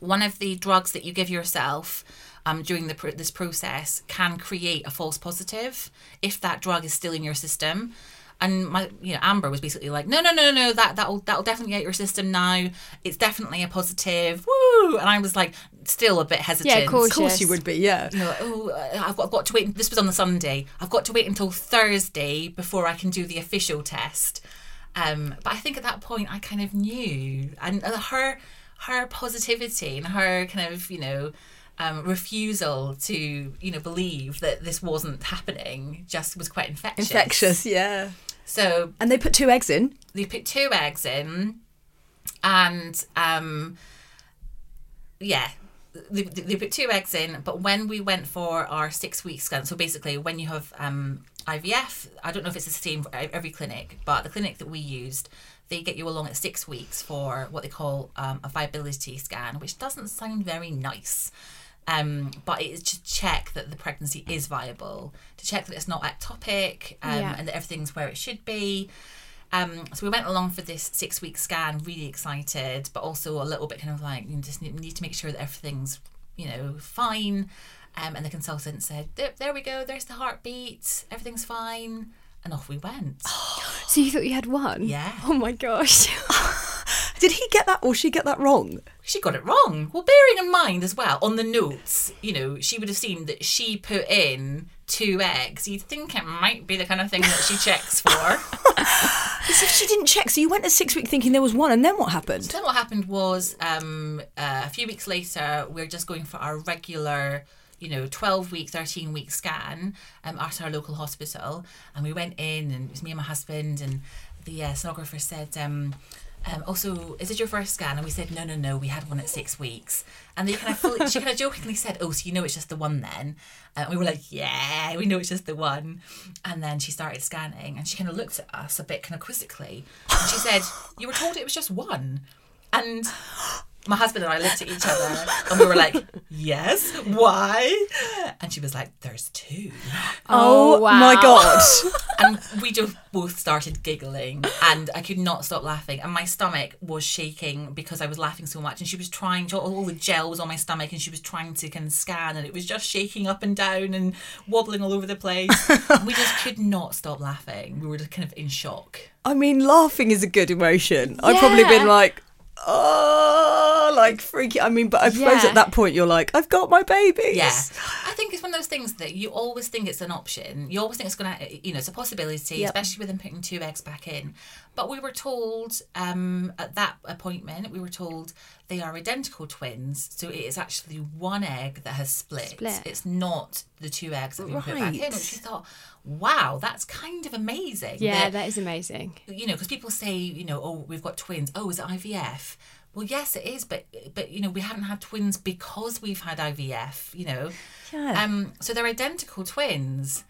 one of the drugs that you give yourself um, during the, this process can create a false positive if that drug is still in your system. And my, you know, Amber was basically like, no, no, no, no, no, that that'll that'll definitely get your system now. It's definitely a positive. Woo! And I was like, still a bit hesitant. Yeah, cautious. Of course you would be, yeah. You know, like, oh, I've got, I've got to wait. This was on the Sunday. I've got to wait until Thursday before I can do the official test. Um, but I think at that point I kind of knew, and uh, her her positivity and her kind of you know um, refusal to you know believe that this wasn't happening just was quite infectious. Infectious, yeah. So And they put two eggs in. they put two eggs in, and um, yeah, they, they put two eggs in. But when we went for our six week scan, so basically when you have um, IVF, I don't know if it's the same for every clinic, but the clinic that we used, they get you along at six weeks for what they call um, a viability scan, which doesn't sound very nice. Um, but it's to check that the pregnancy is viable, to check that it's not ectopic, um, Yeah. and that everything's where it should be. Um, so we went along for this six week scan, really excited, but also a little bit kind of like you just need, need to make sure that everything's you know fine. Um, and the consultant said, there, "There we go. There's the heartbeat. Everything's fine." And off we went. So you thought you had one? Yeah. Oh my gosh. Did he get that or she get that wrong? She got it wrong. Well, bearing in mind as well on the notes, you know, she would have seen that she put in two eggs. You'd think it might be the kind of thing that she checks for. As if she didn't check. So you went a six week thinking there was one, and then what happened? then what happened was um, uh, a few weeks later, we are just going for our regular, you know, 12 week, 13 week scan um, at our local hospital. And we went in, and it was me and my husband, and the uh, sonographer said, um, um, also, is it your first scan? And we said, no, no, no, we had one at six weeks. And they kind of fully, she kind of jokingly said, oh, so you know it's just the one then? And we were like, yeah, we know it's just the one. And then she started scanning and she kind of looked at us a bit kind of quizzically. And she said, you were told it was just one. And my husband and I looked at each other and we were like, yes, why? And she was like, there's two. Oh, oh wow. my god. And we just both started giggling and I could not stop laughing. And my stomach was shaking because I was laughing so much. And she was trying to, all the gel was on my stomach and she was trying to kind of scan and it was just shaking up and down and wobbling all over the place. we just could not stop laughing. We were just kind of in shock. I mean, laughing is a good emotion. I've probably been like, oh, like freaky. I mean, but I suppose Yeah. at that point you're like, I've got my babies. Yeah. I think it's one of those things that you always think it's an option. You always think it's going to, you know, it's a possibility, Yep. especially with them putting two eggs back in. But we were told um, at that appointment, we were told they are identical twins. So it is actually one egg that has split. Split. It's not the two eggs that have been put back in, Right. which we thought, wow, that's kind of amazing. Yeah, that- that is amazing. you know, because people say, you know, oh, we've got twins. Oh, is it IVF? Well, yes, it is, but but you know, we haven't had twins because we've had IVF. You know, Yeah. um, so they're identical twins,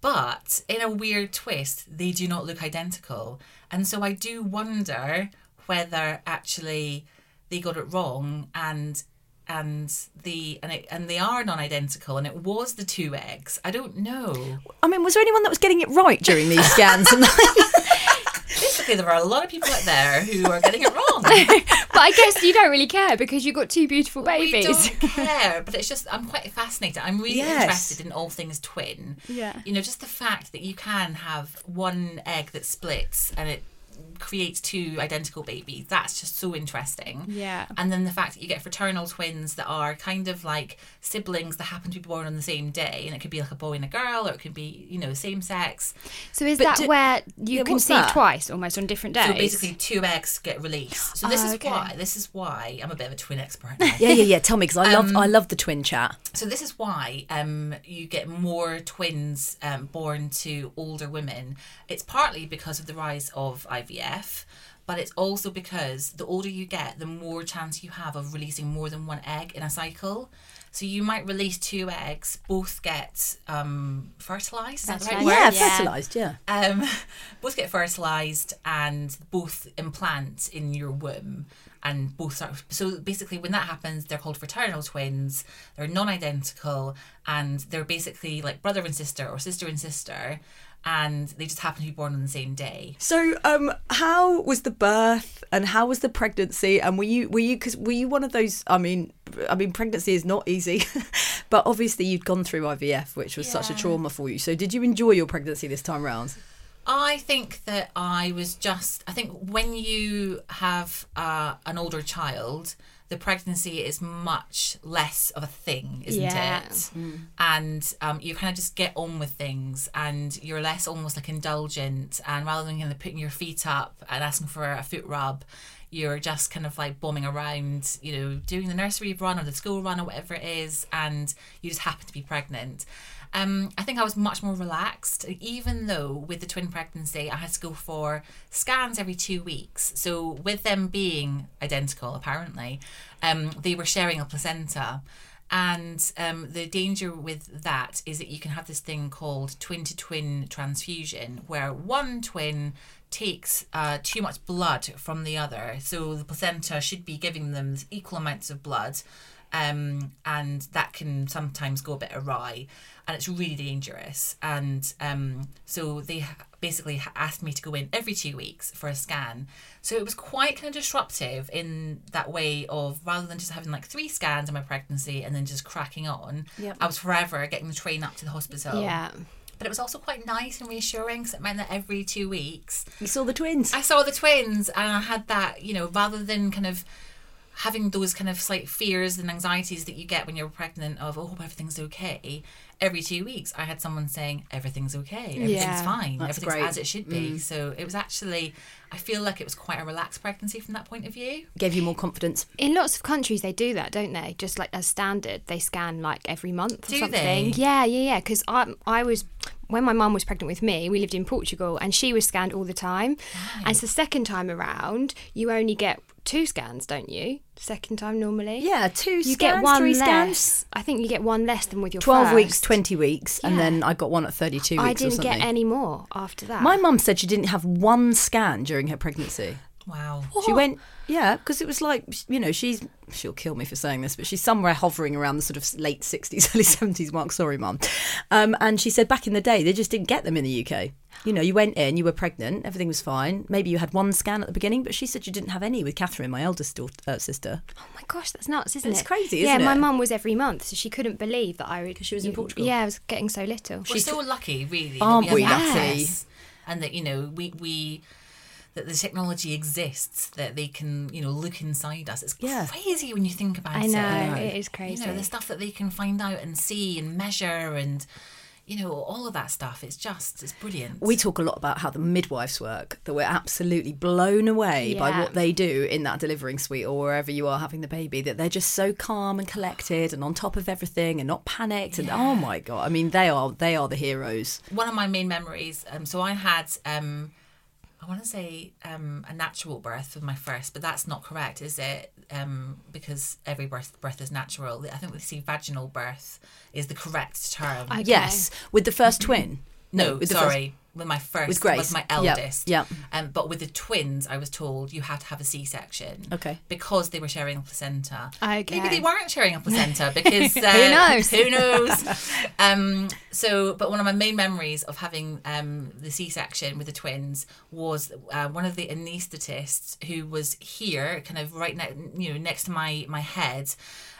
but in a weird twist, they do not look identical, and so I do wonder whether actually they got it wrong and and the and it and they are non-identical and it was the two eggs i don't know I mean, was there anyone that was getting it right during these scans? And basically there are a lot of people out there who are getting it wrong But I guess you don't really care because you've got two beautiful We babies. don't care, but it's just I'm quite fascinated. I'm really Yes. interested in all things twin. Yeah. You know, just the fact that you can have one egg that splits and it creates two identical babies. That's just so interesting. Yeah. And then the fact that you get fraternal twins that are kind of like siblings that happen to be born on the same day, and it could be like a boy and a girl, or it could be you know same sex. So is But that do- where you Yeah, can see twice, almost on different days? So basically, two eggs get released. So this Oh, is okay. why. This is why I'm a bit of a twin expert. Yeah, yeah, yeah. Tell me, because I love, Um, I love the twin chat. So this is why um, you get more twins um, born to older women. It's partly because of the rise of IVF, but it's also because the older you get, the more chance you have of releasing more than one egg in a cycle. So you might release two eggs, both get um, fertilized. Is that right. Yeah, yeah. fertilized. Yeah. um, both get fertilized and both implant in your womb and both start so basically when that happens they're called fraternal twins they're non-identical and they're basically like brother and sister or sister and sister and they just happen to be born on the same day So, um, how was the birth and how was the pregnancy? And were you, were you, because were you one of those? I mean, I mean, pregnancy is not easy, but obviously you'd gone through IVF, which was such a trauma for you. So, did you enjoy your pregnancy this time round? I think that I was just. I think when you have uh, an older child, the pregnancy is much less of a thing, isn't Yeah. it? And um, you kind of just get on with things, and you're less almost like indulgent. And rather than kind of putting your feet up and asking for a foot rub, you're just kind of like bombing around, you know, doing the nursery run or the school run or whatever it is, and you just happen to be pregnant. Um, I think I was much more relaxed, even though with the twin pregnancy, I had to go for scans every two weeks. So, with them being identical, apparently, um, they were sharing a placenta. And um, the danger with that is that you can have this thing called twin to twin transfusion, where one twin takes uh, too much blood from the other. So the placenta should be giving them equal amounts of blood, um, and that can sometimes go a bit awry, and it's really dangerous. And um, so they basically asked me to go in every two weeks for a scan. So it was quite kind of disruptive in that way of rather than just having like three scans in my pregnancy and then just cracking on, Yep. I was forever getting the train up to the hospital. Yeah. But it was also quite nice and reassuring because it meant that every two weeks You saw the twins. I saw the twins and I had that, you know, rather than kind of having those kind of slight fears and anxieties that you get when you're pregnant of oh hope everything's okay every two weeks i had someone saying everything's okay everything's Yeah. fine That's everything's great. as it should be mm. so it was actually i feel like it was quite a relaxed pregnancy from that point of view Gave you more confidence. In lots of countries, they do that, don't they? Just like as standard, they scan like every month or Do something. they? Yeah, yeah, yeah. Because I, I was when my mum was pregnant with me, we lived in Portugal, and she was scanned all the time. And so the second time around, you only get two scans, don't you? Second time normally. Yeah, two You scans, get one three less. scans. I think you get one less than with your 12 first. weeks, 20 weeks, and then I got one at 32 weeks I didn't get any more after that. My mum said she didn't have one scan during her pregnancy. Wow She went, yeah, because it was like, you know, she's, she'll kill me for saying this, but she's somewhere hovering around the sort of late 60s, early 70s mark. Sorry, mum. Um, and she said back in the day, they just didn't get them in the UK. You know, you went in, you were pregnant, everything was fine. Maybe you had one scan at the beginning, but she said you didn't have any with Catherine, my eldest daughter, uh, sister. Oh my gosh, that's nuts, isn't It's it? It's crazy, Yeah, isn't it? Yeah, my it? mum was every month, so she couldn't believe that I would. Because she was in Portugal. Yeah, I was getting so little. we're so lucky really Aren't we have we lucky? access and that you know we we that the technology exists that they can you know look inside us it's Yeah. crazy when you think about I it know, it is you crazy. know the stuff that they can find out and see and measure and you know all of that stuff it's just it's brilliant We talk a lot about how the midwives work, that we're absolutely blown away by what they do in that delivering suite or wherever you are having the baby, that they're just so calm and collected and on top of everything and not panicked. And oh my God, I mean, they are they are the heroes. one of my main memories um so i had um i want to say um a natural birth with my first but that's not correct is it um because every birth birth is natural i think we see vaginal birth is the correct term Okay. Yes, with the first twin. no, with the sorry with my first With Grace. was my eldest yep. um but with the twins i was told you had to have a c-section Okay. because they were sharing a placenta Okay. maybe they weren't sharing a placenta because uh, Who knows? who knows um so but one of my main memories of having um the c-section with the twins was uh, one of the anaesthetists who was here kind of right next you know next to my my head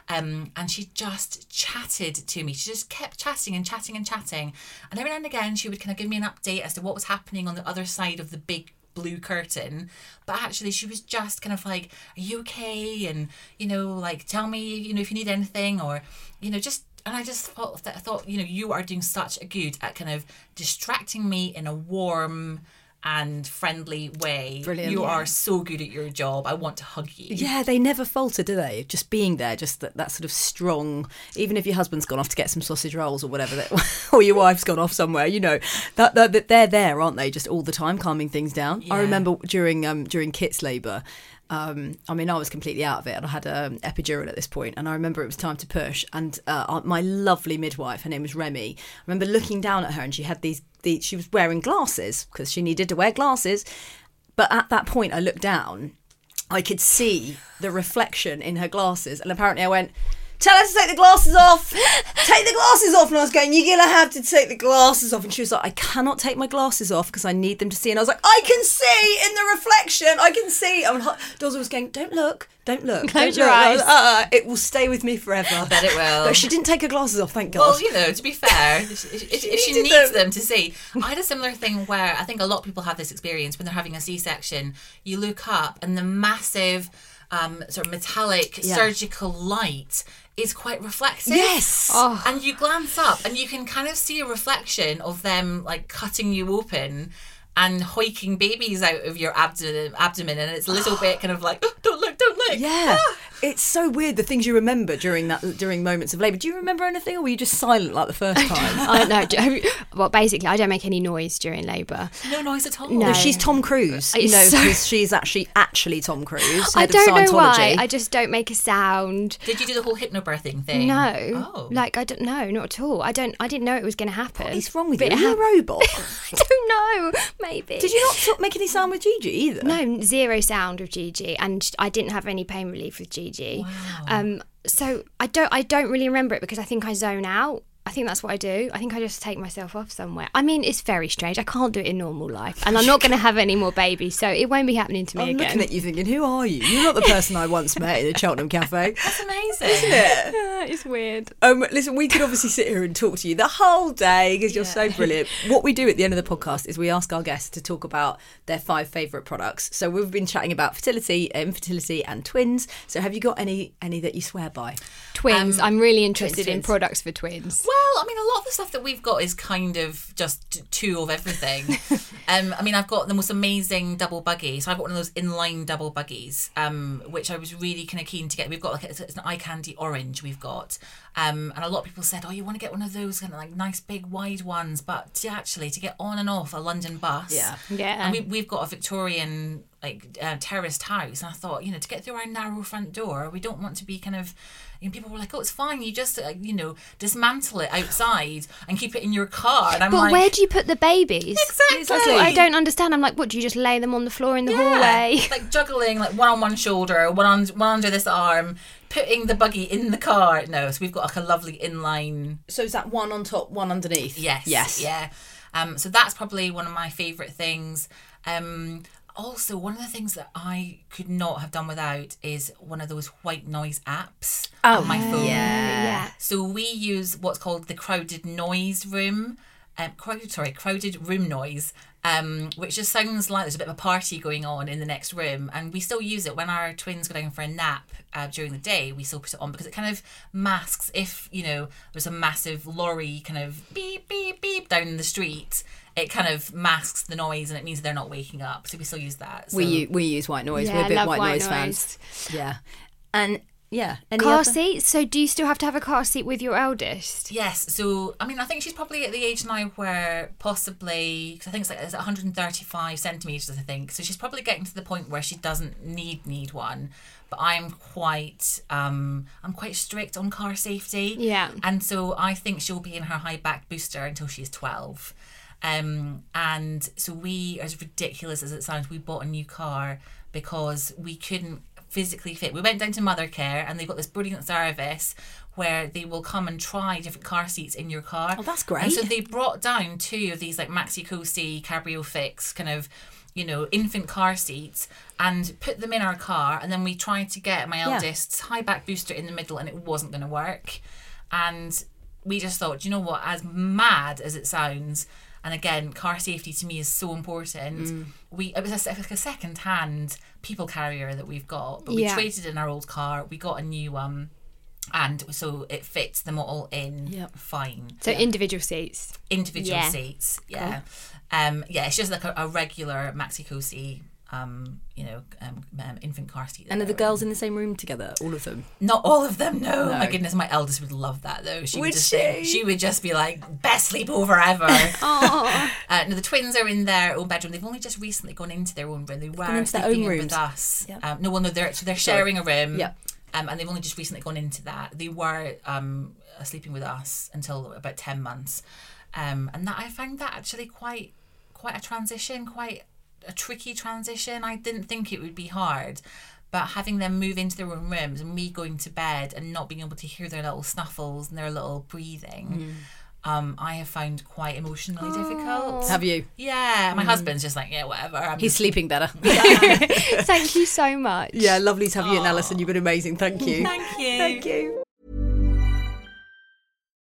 um, and she just chatted to me. She just kept chatting and chatting and chatting. And every now and again, she would kind of give me an update as to what was happening on the other side of the big blue curtain. But actually, she was just kind of like, Are you okay? And, you know, like, tell me, you know, if you need anything or, you know, just. And I just thought that I thought, you know, you are doing such a good at kind of distracting me in a warm and friendly way. Brilliant. You Yeah. are so good at your job. I want to hug you. Yeah, they never falter, do they? Just being there, just that, that sort of strong. Even if your husband's gone off to get some sausage rolls or whatever, that, or your wife's gone off somewhere, you know that, that, that they're there, aren't they? Just all the time, calming things down. I remember during um, during Kit's labour. Um, I mean, I was completely out of it, and I had an epidural at this point, and I remember it was time to push. And uh, my lovely midwife, her name was Remy. I remember looking down at her, and she had these. The, she was wearing glasses because she needed to wear glasses. But at that point, I looked down I could see the reflection in her glasses, and apparently I went, Tell her to take the glasses off. Take the glasses off. And I was going, You're going to have to take the glasses off. And she was like, I cannot take my glasses off because I need them to see. And I was like, I can see in the reflection. I can see. And Dozer was going, Don't look. Don't look. Close don't your look." I was eyes. "Uh-uh, it will stay with me forever. I bet it will. But she didn't take her glasses off, thank God. Well, you know, to be fair, if, if, if she needs them. them to see, I had a similar thing where I think a lot of people have this experience when they're having a C-section. You look up and the massive, um, sort of metallic Yeah. surgical light is quite reflective. Yes. And you glance up and you can kind of see a reflection of them like cutting you open and hoiking babies out of your abdomen, abdomen, and it's a little bit kind of like, "Oh, don't look, don't look. Yeah, it's so weird the things you remember during that during moments of labour. Do you remember anything, or were you just silent like the first time? I don't know. Well, basically, I don't make any noise during labour. No noise at all. No. No, she's Tom Cruise. You It's know, so- she's actually actually Tom Cruise. I don't know why. I just don't make a sound. Did you do the whole hypnobirthing thing? No, Oh. like I don't know, not at all. I don't. I didn't know it was going to happen. What is wrong with But you? it Are you a robot? I don't know. Maybe. Did you not sort make any sound with Gigi either? No, zero sound with Gigi, and I didn't have any pain relief with Gigi. Um, so I don't. I don't really remember it because I think I zone out. I think that's what I do. I think I just take myself off somewhere. I mean, it's very strange. I can't do it in normal life, and I'm not going to have any more babies, so it won't be happening to me again. I'm again. looking at you thinking, who are you? You're not the person I once met in the Cheltenham Cafe. That's amazing. Ah, it's weird. Um, listen, we could obviously sit here and talk to you the whole day because you're so brilliant. What we do at the end of the podcast is we ask our guests to talk about their five favourite products. So we've been chatting about fertility, infertility, and twins. So have you got any any that you swear by? Twins. I'm really interested in twins. products for twins. Well, I mean, a lot of the stuff that we've got is kind of just two of everything. um, I mean, I've got the most amazing double buggy. So I've got one of those inline double buggies, um, which I was really kind of keen to get. We've got like it's, it's an eye candy orange. We've got, um, and a lot of people said, "Oh, you want to get one of those kind of like nice big wide ones," but to actually to get on and off a London bus, Yeah. Yeah. and we, we've got a Victorian like uh, terraced house, and I thought, you know, to get through our narrow front door, we don't want to be kind of. You know, people were like, "Oh, it's fine. You just, uh, you know, dismantle it outside and keep it in your car." And I'm But like, where do you put the babies? Exactly. That's what I don't understand. I'm like, what? Do you just lay them on the floor in the Yeah. hallway? like juggling, like one on one shoulder, one on one under this arm, putting the buggy in the car. No, so we've got like a lovely inline So is that one on top, one underneath? Yes. Yes. Yeah. Um, so that's probably one of my favourite things. Um, also, one of the things that I could not have done without is one of those white noise apps on my phone. yeah. So we use what's called the crowded noise room. Um, crowded, sorry, crowded room noise, um, which just sounds like there's a bit of a party going on in the next room. And we still use it when our twins go down for a nap uh, during the day. We still put it on because it kind of masks if you know there's a massive lorry kind of beep beep beep down the street. It kind of masks the noise and it means they're not waking up. So we still use that. So. We we use white noise. Yeah, We're a bit white, white noise, fans. Yeah, and yeah, any Car other- seats. So do you still have to have a car seat with your eldest? Yes, so I mean, I think she's probably at the age now where possibly, because I think it's like it's 135 centimeters, I think. So she's probably getting to the point where she doesn't need need one. But I'm quite, um, I'm quite strict on car safety. Yeah. and so I think she'll be in her high back booster until she's 12. Um, and so we, as ridiculous as it sounds, we bought a new car because we couldn't physically fit. We went down to Mothercare and they've got this brilliant service where they will come and try different car seats in your car. Oh, that's And so they brought down two of these like Maxi Cosi Cabrio Fix kind of, you know, infant car seats and put them in our car. And then we tried to get my eldest's high back booster in the middle and it wasn't going to work. And we just thought, you know what? As mad as it sounds, and again, car safety to me is so important. Mm. We it was a, like a second hand people carrier that we've got, but we Yeah. traded in our old car. We got a new one. And so it fits them all in Yep. fine So individual seats. individual Yeah. seats. Yeah, um, yeah. It's just like a, a regular maxi cosi, um, you know, um, um, infant car seat. And are the girls in the same room together? All of them. Not all of them. No. No. my goodness. My eldest would love that though. She would, Would just she? she would just be like best sleepover ever. Oh, Uh, no, the twins are in their own bedroom. They've only just recently gone into their own room. They were into their sleeping own rooms. with us. Yep. Um, no, well, no, they're so they're sharing a room. Yep. Um, and they've only just recently gone into that. They were um, sleeping with us until about ten months, um, and that I found that actually quite quite a transition, quite a tricky transition. I didn't think it would be hard. But having them move into their own rooms and me going to bed and not being able to hear their little snuffles and their little breathing, um, I have found quite emotionally difficult. Have you? Yeah, my husband's just like, yeah, whatever. I'm He's just- sleeping better. thank you so much. yeah, lovely to have you and Alison. You've been amazing. Thank you. Thank you. Thank you.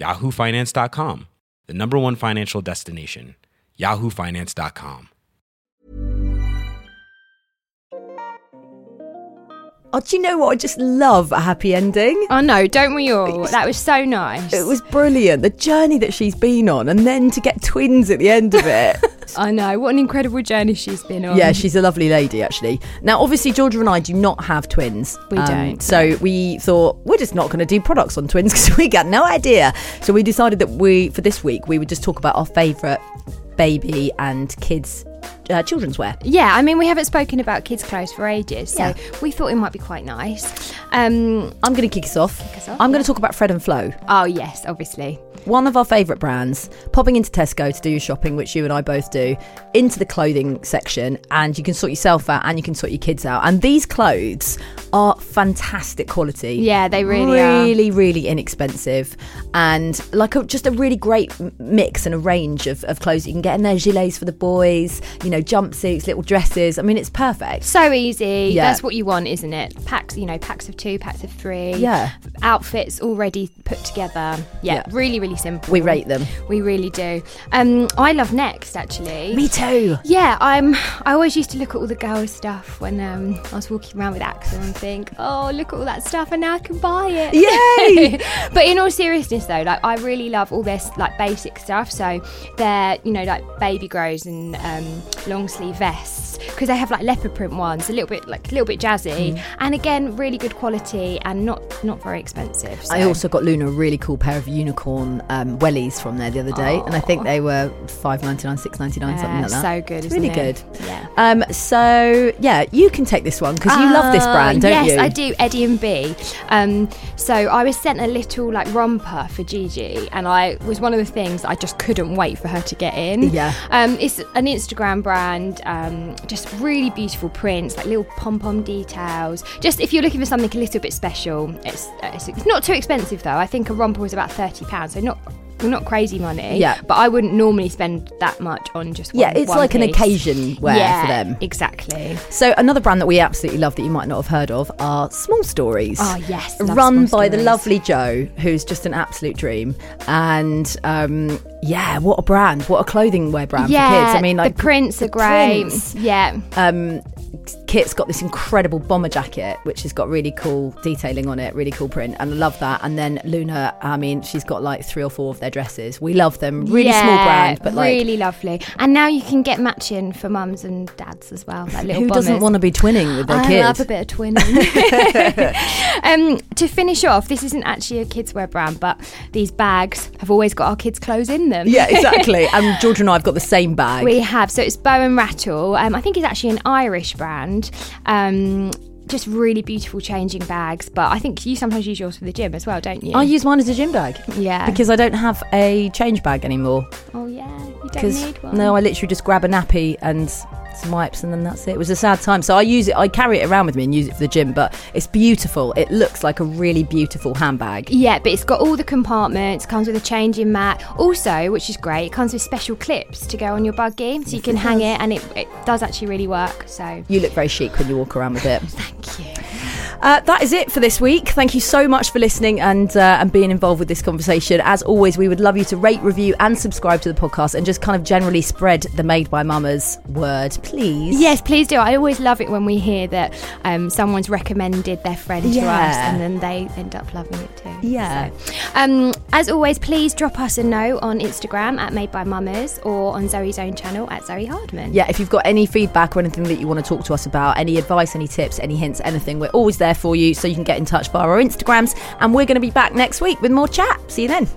yahoofinance.com, the number one financial destination, yahoofinance.com. Oh, do you know what? I just love a happy ending. Oh no, don't we all? That was so nice. It was brilliant. The journey that she's been on, and then to get twins at the end of it. I know. What an incredible journey she's been on. yeah, she's a lovely lady, actually. Now, obviously, Georgia and I do not have twins. Um, We don't. So we thought we're just not going to do products on twins because we got no idea. So we decided that we, for this week, we would just talk about our favourite baby and kids uh, children's wear. Yeah, I mean, we haven't spoken about kids' clothes for ages, so Yeah. we thought it might be quite nice. Um, I'm going to kick us off. us off, I'm going to talk about Fred and Flo. oh yes, obviously. One of our favourite brands, popping into Tesco to do your shopping, which you and I both do, into the clothing section, and you can sort yourself out and you can sort your kids out. And these clothes are fantastic quality. Yeah, they really are. really, really inexpensive, and like a, just a really great mix and a range of, of clothes you can get in there. Gilets for the boys, you know, jumpsuits, little dresses. I mean, it's perfect. So easy. Yeah. That's what you want, isn't it? Packs, you know, packs of two, packs of three. Yeah. Outfits already put together. Yeah, Yeah. really, really simple. We rate them. We really do. Um, I love Next actually. Me too. Yeah, I'm. I always used to look at all the girls' stuff when um, I was walking around with Axel and think, "Oh, look at all that stuff, and now I can buy it." Yay! but in all seriousness, though, like I really love all this like basic stuff. So they're you know like baby grows and um, long sleeve vests because they have like leopard print ones, a little bit like a little bit jazzy, Mm. and again really good quality and not not very expensive. I also got Luna a really cool pair of unicorn um, wellies from there the other day, and I think they were five ninety nine, six ninety nine, something Yeah, like that. so good, It's really it? good. Yeah. Um, so yeah, you can take this one because you love this Oh, brand, don't yes, you? Yes, I do. Eddie and B. Um, so I was sent a little like romper for Gigi, and I was one of the things I just couldn't wait for her to get in. Yeah. Um, it's an Instagram brand. Um, just really beautiful prints, like little pom pom details. Just if you're looking for something a little bit special, it's, it's it's not too expensive though. I think a romper was about thirty pounds, so not. Not crazy money, Yeah. But I wouldn't normally spend that much on just one, yeah, it's like an occasion wear yeah, for them. Exactly. So another brand that we absolutely love that you might not have heard of are Small Stories. Oh, yes, run by the lovely Joe, who's just an absolute dream. And um, yeah, what a brand! What a clothing wear brand yeah, for kids. I mean, like the prints the are great. prints. Yeah, um, Kit's got this incredible bomber jacket, which has got really cool detailing on it, really cool print, and I love that. And then Luna, I mean, she's got like three or four of their dresses. We love them. Really small brand, but like, really lovely. And now you can get matching for mums and dads as well. Like little who doesn't want to be twinning with their I kids? I love a bit of twinning. um, to finish off, this isn't actually a kids wear brand, but these bags have always got our kids' clothes in them. yeah, exactly. and Georgia and I have got the same bag. We have. So it's Bow and Rattle. Um, I think it's actually an Irish brand. Um, just really beautiful changing bags. But I think you sometimes use yours for the gym as well, don't you? I use mine as a gym bag. Yeah. Because I don't have a change bag anymore. oh yeah, you don't Because need one. no, I literally just grab a nappy and some wipes and then that's it. It was a sad time. So I use it I carry it around with me and use it for the gym, but it's beautiful. It looks like a really beautiful handbag. Yeah, but it's got all the compartments, comes with a changing mat. Also, which is great, it comes with special clips to go on your buggy so you can hang it and it, it does actually really work. So You look very chic when you walk around with it. thank you. Uh, that is it for this week. Thank you so much for listening and uh, and being involved with this conversation. As always, we would love you to rate, review, and subscribe to the podcast, and just kind of generally spread the Made by Mamas word, please. Yes, please do. I always love it when we hear that um, someone's recommended their friend to us and then they end up loving it too. Yeah. So, um, as always, please drop us a note on Instagram at Made by Mamas or on Zoe's own channel at Zoe Hardman. Yeah, if you've got any feedback or anything that you want to talk to us about, any advice, any tips, any hints, anything, we're always there for you. So you can get in touch via our Instagrams. And we're going to be back next week with more chat. See you then.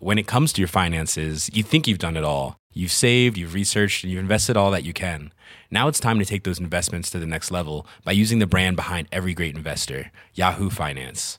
When it comes to your finances, you think you've done it all. You've saved, you've researched, and you've invested all that you can. Now it's time to take those investments to the next level by using the brand behind every great investor, Yahoo Finance.